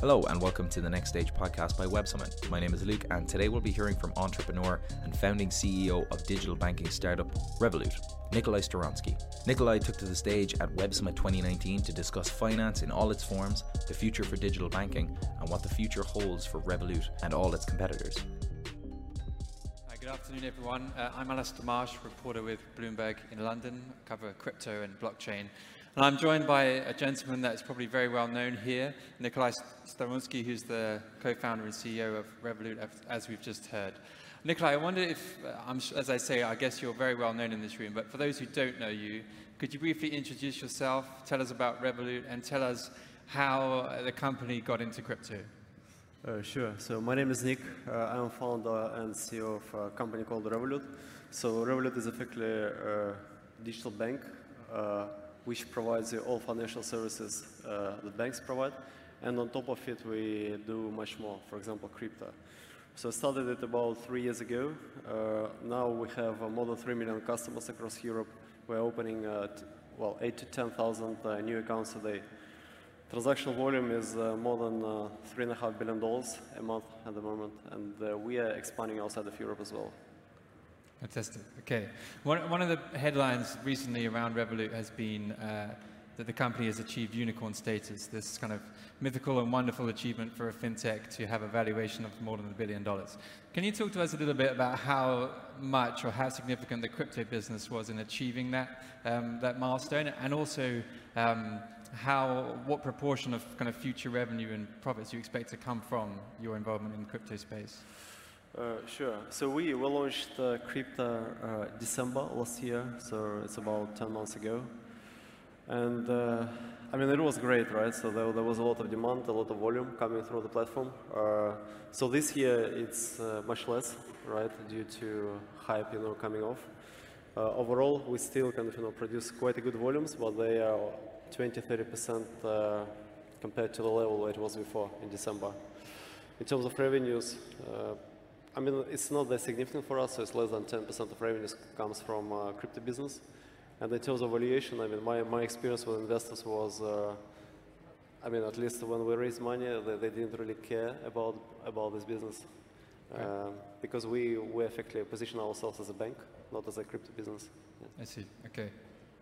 Hello, and welcome to the Next Stage podcast by Web Summit. My name is Luke, and today we'll be hearing from entrepreneur and founding CEO of digital banking startup Revolut, Nikolay Storonsky. Nikolay took to the stage at Web Summit 2019 to discuss finance in all its forms, the future for digital banking, and what the future holds for Revolut and all its competitors. Hi, good afternoon, everyone. Uh, I'm Alistair Marsh, reporter with Bloomberg in London, cover crypto and blockchain. And I'm joined by a gentleman that is probably very well known here, Nikolay Storonsky, who's the co-founder and CEO of Revolut, as we've just heard. Nikolay, I wonder if, uh, as I say, I guess you're very well known in this room, but for those who don't know you, could you briefly introduce yourself, tell us about Revolut, and tell us how the company got into crypto? Uh, sure. So my name is Nick. Uh, I'm founder and CEO of a company called Revolut. So Revolut is effectively a digital bank uh, which provides all financial services uh, that banks provide. And on top of it, we do much more, for example, crypto. So I started it about three years ago. Uh, now we have uh, more than 3 million customers across Europe. We're opening, uh, well, 8 to 10,000 uh, new accounts a day. Transaction volume is uh, more than $3.5 billion a month at the moment, and we are expanding outside of Europe as well. Fantastic. Okay. One, one of the headlines recently around Revolut has been uh, that the company has achieved unicorn status, this kind of mythical and wonderful achievement for a fintech to have a valuation of more than a billion dollars. Can you talk to us a little bit about how much or how significant the crypto business was in achieving that, um, that milestone and also um, how, what proportion of kind of future revenue and profits you expect to come from your involvement in the crypto space? Uh, sure. So we, we launched uh, Crypto uh, December last year, so it's about 10 months ago. And uh, I mean, it was great, right? So there, there, was a lot of demand, a lot of volume coming through the platform. Uh, so this year it's uh, much less, right, due to hype, you know, coming off. overall, we still kind of, you know, produce quite a good volumes, but they are 20, 30% compared to the level it was before in December. In terms of revenues, I mean, it's not that significant for us, so it's less than 10% of revenues comes from uh, crypto business. And in terms of valuation, I mean, my, my experience with investors was, uh, I mean, at least when we raised money, they, they didn't really care about, about this business. Uh, because we, we effectively position ourselves as a bank, not as a crypto business. Yeah. I see, okay.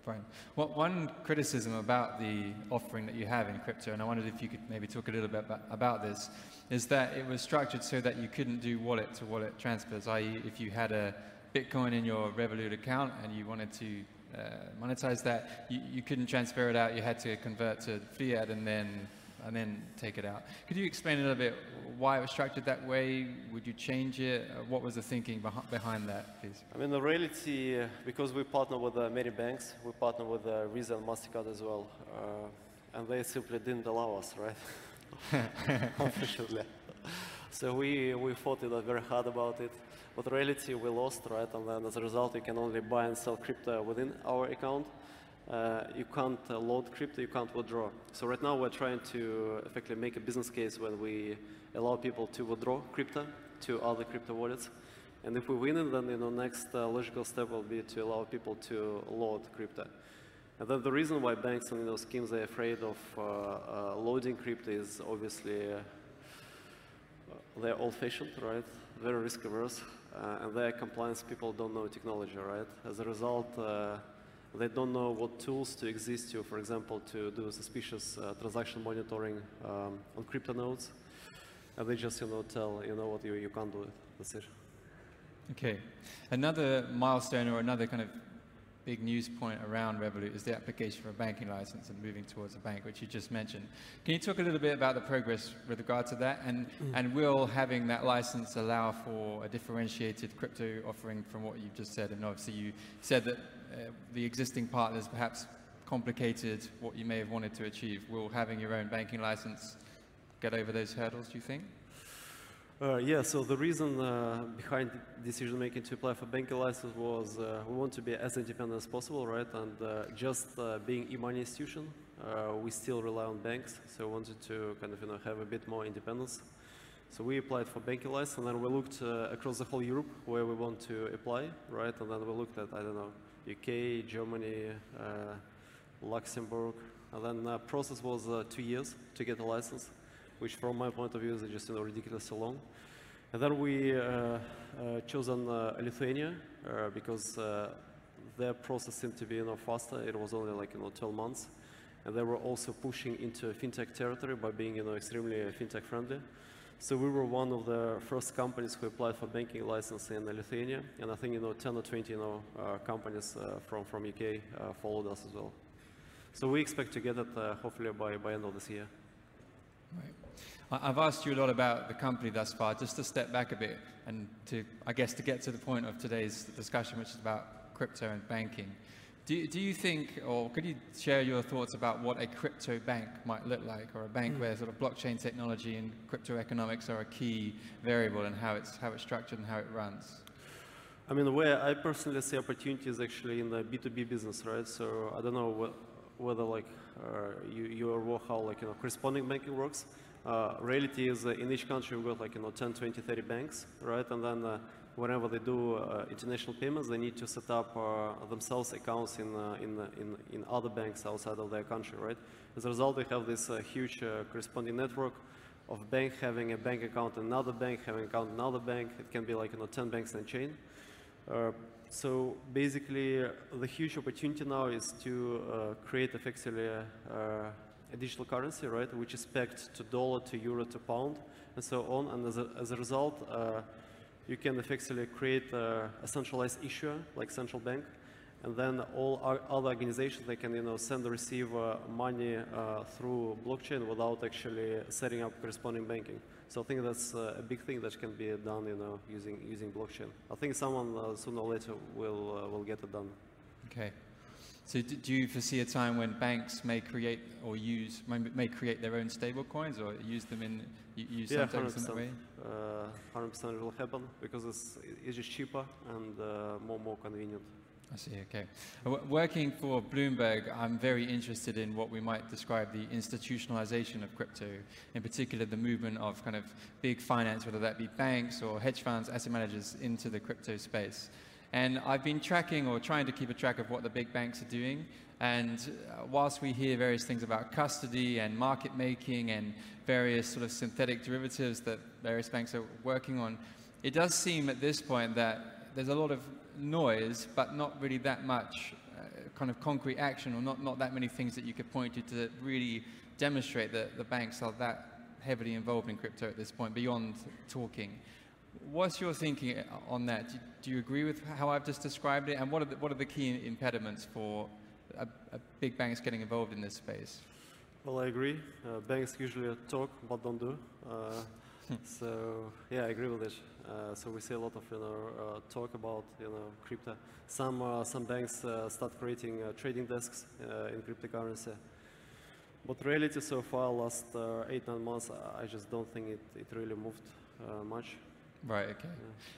Fine. Well, one criticism about the offering that you have in crypto, and I wondered if you could maybe talk a little bit about, this, is that it was structured so that you couldn't do wallet to wallet transfers, i.e., if you had a Bitcoin in your Revolut account and you wanted to uh, monetize that, you, you couldn't transfer it out, you had to convert to fiat and then and then take it out. Could you explain a little bit why it was structured that way? Would you change it? Uh, what was the thinking beh behind that, please? I mean, the reality, uh, because we partner with uh, many banks, we partner with uh, Visa and MasterCard as well, uh, and they simply didn't allow us, right? Unfortunately. so we, we fought it very hard about it. But reality, we lost, right? And then as a result, you can only buy and sell crypto within our account uh, you can't uh, load crypto, you can't withdraw. So right now we're trying to effectively make a business case when we allow people to withdraw crypto to other crypto wallets. And if we win it, then you know, next uh, logical step will be to allow people to load crypto. And then the reason why banks and you know, schemes are afraid of uh, uh, loading crypto is obviously uh, they're old-fashioned, right? Very risk-averse, and their compliance people don't know technology, right? As a result, they don't know what tools to exist to, for example, to do suspicious uh, transaction monitoring um, on crypto nodes. And they just, you know, tell, you know what, you, you can't do it. That's it. Okay. Another milestone or another kind of big news point around Revolut is the application for a banking license and moving towards a bank, which you just mentioned. Can you talk a little bit about the progress with regard to that? And, mm. and will having that license allow for a differentiated crypto offering from what you've just said? And obviously you said that uh, the existing partners perhaps complicated what you may have wanted to achieve. Will having your own banking license get over those hurdles, do you think? Uh, yeah, so the reason uh, behind decision making to apply for banking license was uh, we want to be as independent as possible, right? And uh, just uh, being e-money institution, we still rely on banks, so we wanted to kind of you know have a bit more independence. So we applied for banking license, and then we looked across the whole Europe where we want to apply, right? And then we looked at I don't know UK, Germany, Luxembourg, and then the process was two years to get a license. which from my point of view is just you know, ridiculously long. And then we uh, uh, chosen uh, Lithuania uh, because uh, their process seemed to be you know, faster. It was only like you know, 12 months. And they were also pushing into fintech territory by being you know, extremely fintech friendly. So we were one of the first companies who applied for banking license in Lithuania, and I think you know 10 or 20 you know uh, companies uh, from from UK uh, followed us as well. So we expect to get it uh, hopefully by by end of this year. Right. I've asked you a lot about the company thus far. Just to step back a bit and to I guess to get to the point of today's discussion, which is about crypto and banking. Do, do you think, or could you share your thoughts about what a crypto bank might look like, or a bank mm. where sort of blockchain technology and crypto economics are a key variable in how it's, how it's structured and how it runs? I mean, where I personally see opportunities actually in the B2B business, right? So I don't know what, whether like uh, you, you are how like, you know, corresponding banking works. Uh, reality is uh, in each country we've got like, you know, 10, 20, 30 banks, right? And then uh, whenever they do uh, international payments, they need to set up uh, themselves accounts in, uh, in, in, in other banks outside of their country, right? As a result, they have this huge corresponding network of bank having a bank account in another bank, having an account in another bank. It can be like, you know, 10 banks in a chain. Uh, so basically, uh, the huge opportunity now is to uh, create effectively a, a, digital currency, right, which is pegged to dollar, to euro, to pound, and so on. And as a, as a result, you can effectively create a, a, centralized issuer like central bank, and then all other organizations they can you know send and receive uh, money uh, through blockchain without actually setting up corresponding banking. So I think that's uh, a big thing that can be done you know using using blockchain. I think someone uh, sooner or later will uh, will get it done. Okay. So do you foresee a time when banks may create or use may, may create their own stable coins or use them in use yeah, some in that way? Uh, 100% it will happen because it's, it's just cheaper and uh, more more convenient. I see, okay. Working for Bloomberg, I'm very interested in what we might describe the institutionalization of crypto, in particular the movement of kind of big finance, whether that be banks or hedge funds, asset managers, into the crypto space. And I've been tracking or trying to keep a track of what the big banks are doing. And uh, whilst we hear various things about custody and market making and various sort of synthetic derivatives that various banks are working on, it does seem at this point that there's a lot of noise, but not really that much uh, kind of concrete action or not, not that many things that you could point to to really demonstrate that the banks are that heavily involved in crypto at this point beyond talking. What's your thinking on that? Do, you agree with how I've just described it? And what are the, what are the key impediments for a, a big banks getting involved in this space? Well, I agree. Uh, banks usually talk but don't do. Uh, so yeah, I agree with it. Uh, so we see a lot of you know uh, talk about you know crypto. Some uh, some banks uh, start creating trading desks in cryptocurrency. But reality so far, last eight nine months, I just don't think it, it really moved much. Right, okay.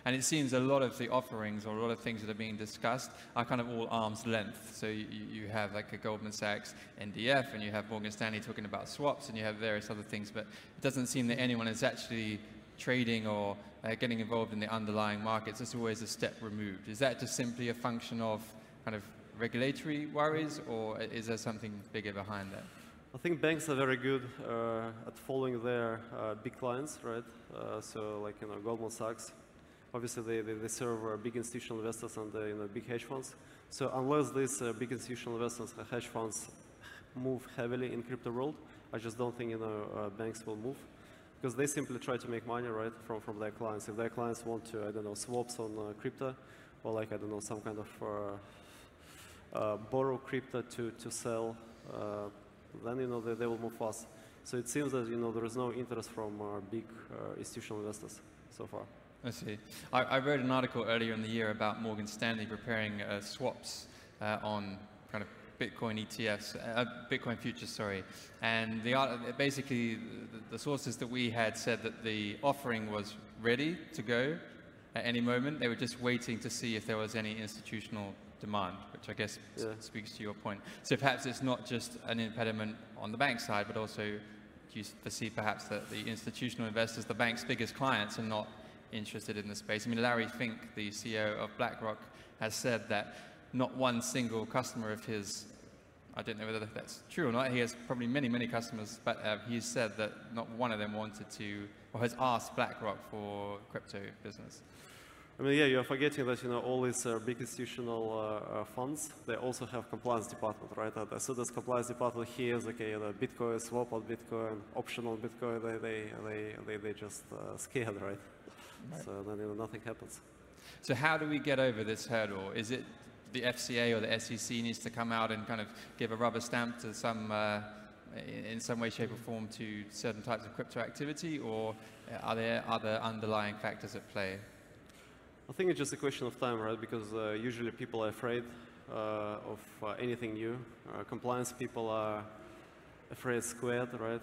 And it seems a lot of the offerings or a lot of things that are being discussed are kind of all arm's length. So you, you have like a Goldman Sachs NDF and you have Morgan Stanley talking about swaps and you have various other things, but it doesn't seem that anyone is actually trading or uh, getting involved in the underlying markets. It's always a step removed. Is that just simply a function of kind of regulatory worries or is there something bigger behind that? I think banks are very good uh, at following their uh, big clients, right? Uh, so like, you know, Goldman Sachs, obviously they, they, they serve uh, big institutional investors and, uh, you know, big hedge funds. So unless these uh, big institutional investors, and hedge funds move heavily in crypto world, I just don't think, you know, banks will move because they simply try to make money, right, from, from their clients. If their clients want to, I don't know, swaps on crypto or like, I don't know, some kind of borrow crypto to, to sell then you know they, they will move fast. So it seems that you know there is no interest from uh, big uh, institutional investors so far. I see. I, I, wrote an article earlier in the year about Morgan Stanley preparing uh, swaps uh, on kind of Bitcoin ETFs, uh, Bitcoin futures, sorry. And the, basically, the, the sources that we had said that the offering was ready to go at any moment. They were just waiting to see if there was any institutional demand, which I guess yeah. speaks to your point. So perhaps it's not just an impediment on the bank side, but also do you foresee perhaps that the institutional investors, the bank's biggest clients, are not interested in the space? I mean, Larry Fink, the CEO of BlackRock, has said that not one single customer of his I don't know whether that's true or not. He has probably many, many customers, but uh, he's said that not one of them wanted to, or has asked BlackRock for crypto business. I mean, yeah, you're forgetting that you know all these uh, big institutional uh, uh, funds. They also have compliance department, right? as soon as compliance department hears, okay, the Bitcoin swap on Bitcoin, optional Bitcoin, they they they they, they just uh, scared, right? right? So then you know, nothing happens. So how do we get over this hurdle? Is it the FCA or the SEC needs to come out and kind of give a rubber stamp to some, uh, in some way, shape or form to certain types of crypto activity, or are there other underlying factors at play? I think it's just a question of time, right? Because uh, usually people are afraid uh, of uh, anything new. Uh, compliance people are afraid squared, right?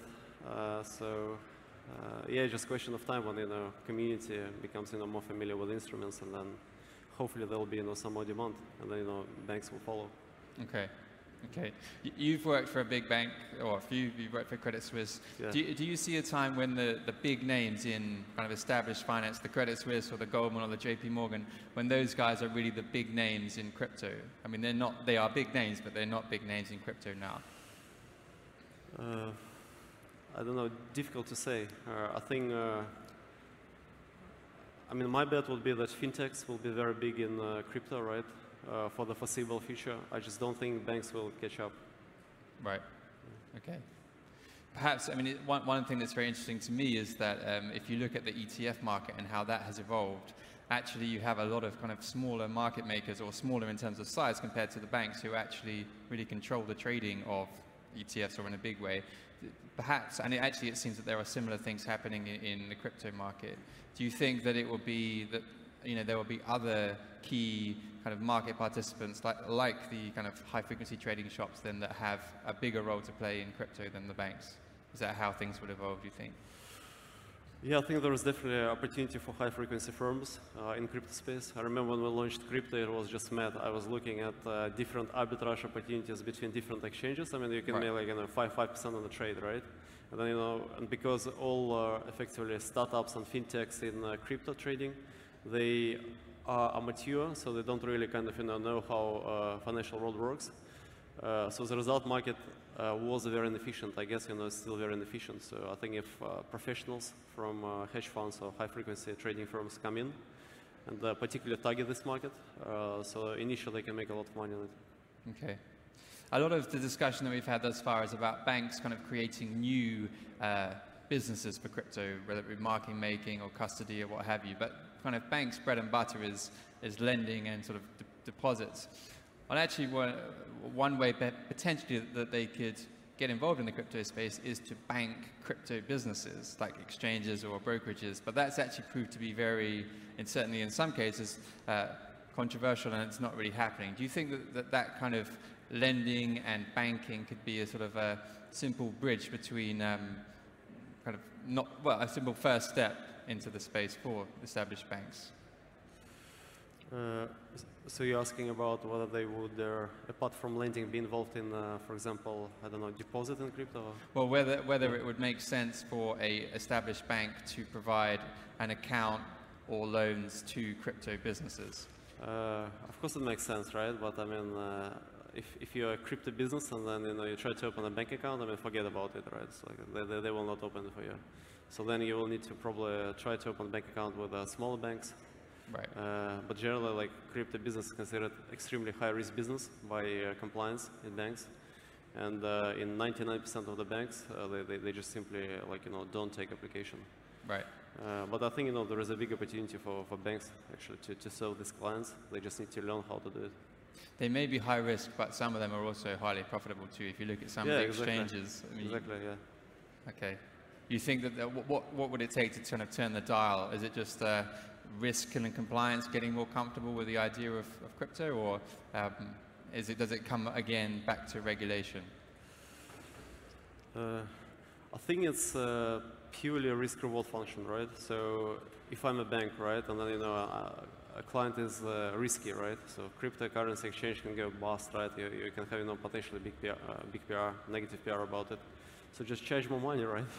Uh, so yeah, just a question of time when you know community becomes you know more familiar with instruments and then hopefully there will be you know, some more demand, and then you know, banks will follow. Okay. Okay. You've worked for a big bank, or a few, you've worked for Credit Suisse. Yeah. Do, you, do you see a time when the, the big names in kind of established finance, the Credit Suisse or the Goldman or the JP Morgan, when those guys are really the big names in crypto? I mean, they're not, they are big names, but they're not big names in crypto now. Uh, I don't know, difficult to say. Uh, I think uh, I mean, my bet would be that fintechs will be very big in uh, crypto, right, uh, for the foreseeable future. I just don't think banks will catch up. Right. Okay. Perhaps, I mean, it, one, one thing that's very interesting to me is that um, if you look at the ETF market and how that has evolved, actually you have a lot of kind of smaller market makers or smaller in terms of size compared to the banks who actually really control the trading of ETFs or in a big way. Perhaps, and it actually it seems that there are similar things happening in, in the crypto market. Do you think that it will be that you know there will be other key kind of market participants like like the kind of high frequency trading shops then that have a bigger role to play in crypto than the banks? Is that how things would evolve? Do you think? Yeah, I think there is definitely an opportunity for high frequency firms uh, in crypto space. I remember when we launched crypto, it was just mad. I was looking at uh, different arbitrage opportunities between different exchanges. I mean, you can right. make like you know, five five percent on the trade, right? And then you know, and because all uh, effectively startups and fintechs in uh, crypto trading, they are mature, so they don't really kind of you know know how uh, financial world works. Uh, so the result market uh, was very inefficient. I guess you know it's still very inefficient. So I think if uh, professionals from uh, hedge funds or high frequency trading firms come in and uh, particularly target this market, uh, so initially they can make a lot of money on it. Okay. A lot of the discussion that we've had thus far is about banks kind of creating new uh, businesses for crypto, whether it be market making or custody or what have you. But kind of banks' bread and butter is is lending and sort of de deposits. And actually, one, one way potentially that they could get involved in the crypto space is to bank crypto businesses like exchanges or brokerages. But that's actually proved to be very, and certainly in some cases, uh, controversial and it's not really happening. Do you think that, that that kind of lending and banking could be a sort of a simple bridge between um, kind of not, well, a simple first step into the space for established banks? Uh, so you're asking about whether they would, uh, apart from lending, be involved in, uh, for example, I don't know, deposit in crypto? Well, whether whether it would make sense for a established bank to provide an account or loans to crypto businesses. Uh, of course, it makes sense, right? But I mean, uh, if if you're a crypto business and then you know you try to open a bank account, I mean, forget about it, right? So like, they, they will not open for you. So then you will need to probably try to open a bank account with smaller banks Right. Uh, but generally, like crypto business is considered extremely high risk business by uh, compliance in banks. And uh, in 99% of the banks, uh, they, they, they, just simply like, you know, don't take application. Right. Uh, but I think, you know, there is a big opportunity for, for banks actually to, to serve these clients. They just need to learn how to do it. They may be high risk, but some of them are also highly profitable too. If you look at some yeah, of the exactly. exchanges. I mean, exactly, yeah. Okay. You think that, that what, what would it take to kind of turn the dial? Is it just uh, risk and compliance getting more comfortable with the idea of, of crypto, or um, is it, does it come again back to regulation? Uh, I think it's uh, purely a risk-reward function, right? So if I'm a bank, right, and then you know a, client is uh, risky, right? So cryptocurrency exchange can go bust, right? You, you can have you know potentially big PR, uh, big PR, negative PR about it. So just charge more money, right?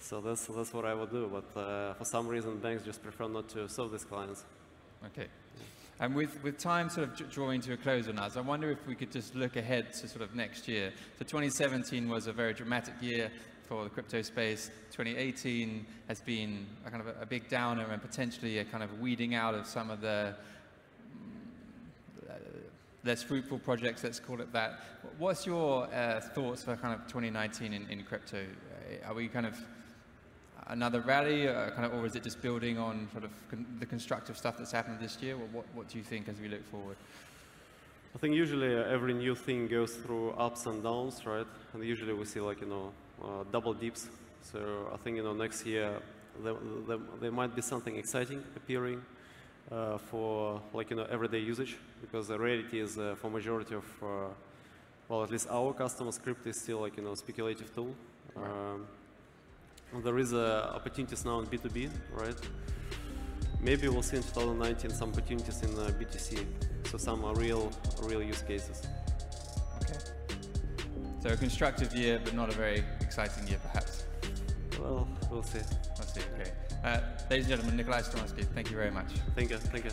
So that's, that's what I would do. But uh, for some reason, banks just prefer not to serve these clients. Okay. And with, with time sort of drawing to a close on us, I wonder if we could just look ahead to sort of next year. So 2017 was a very dramatic year for the crypto space. 2018 has been a kind of a, a big downer and potentially a kind of weeding out of some of the mm, less fruitful projects, let's call it that. What's your uh, thoughts for kind of 2019 in, in crypto? Are we kind of another rally, uh, kind of, or is it just building on sort of con the constructive stuff that's happened this year? What, what do you think as we look forward? I think usually uh, every new thing goes through ups and downs, right? And usually we see like, you know, uh, double dips. So I think, you know, next year there, there, there might be something exciting appearing uh, for like, you know, everyday usage because the reality is uh, for majority of, uh, well, at least our customers, crypto is still like, you know, speculative tool. Um, there is uh, opportunities now in B2B, right? Maybe we'll see in 2019 some opportunities in uh, B2C, so some uh, real, real use cases. Okay. So a constructive year, but not a very exciting year, perhaps. Well, we'll see. We'll see. Okay. Uh, ladies and gentlemen, Nikolay Storonsky, thank you very much. Thank you. Thank you.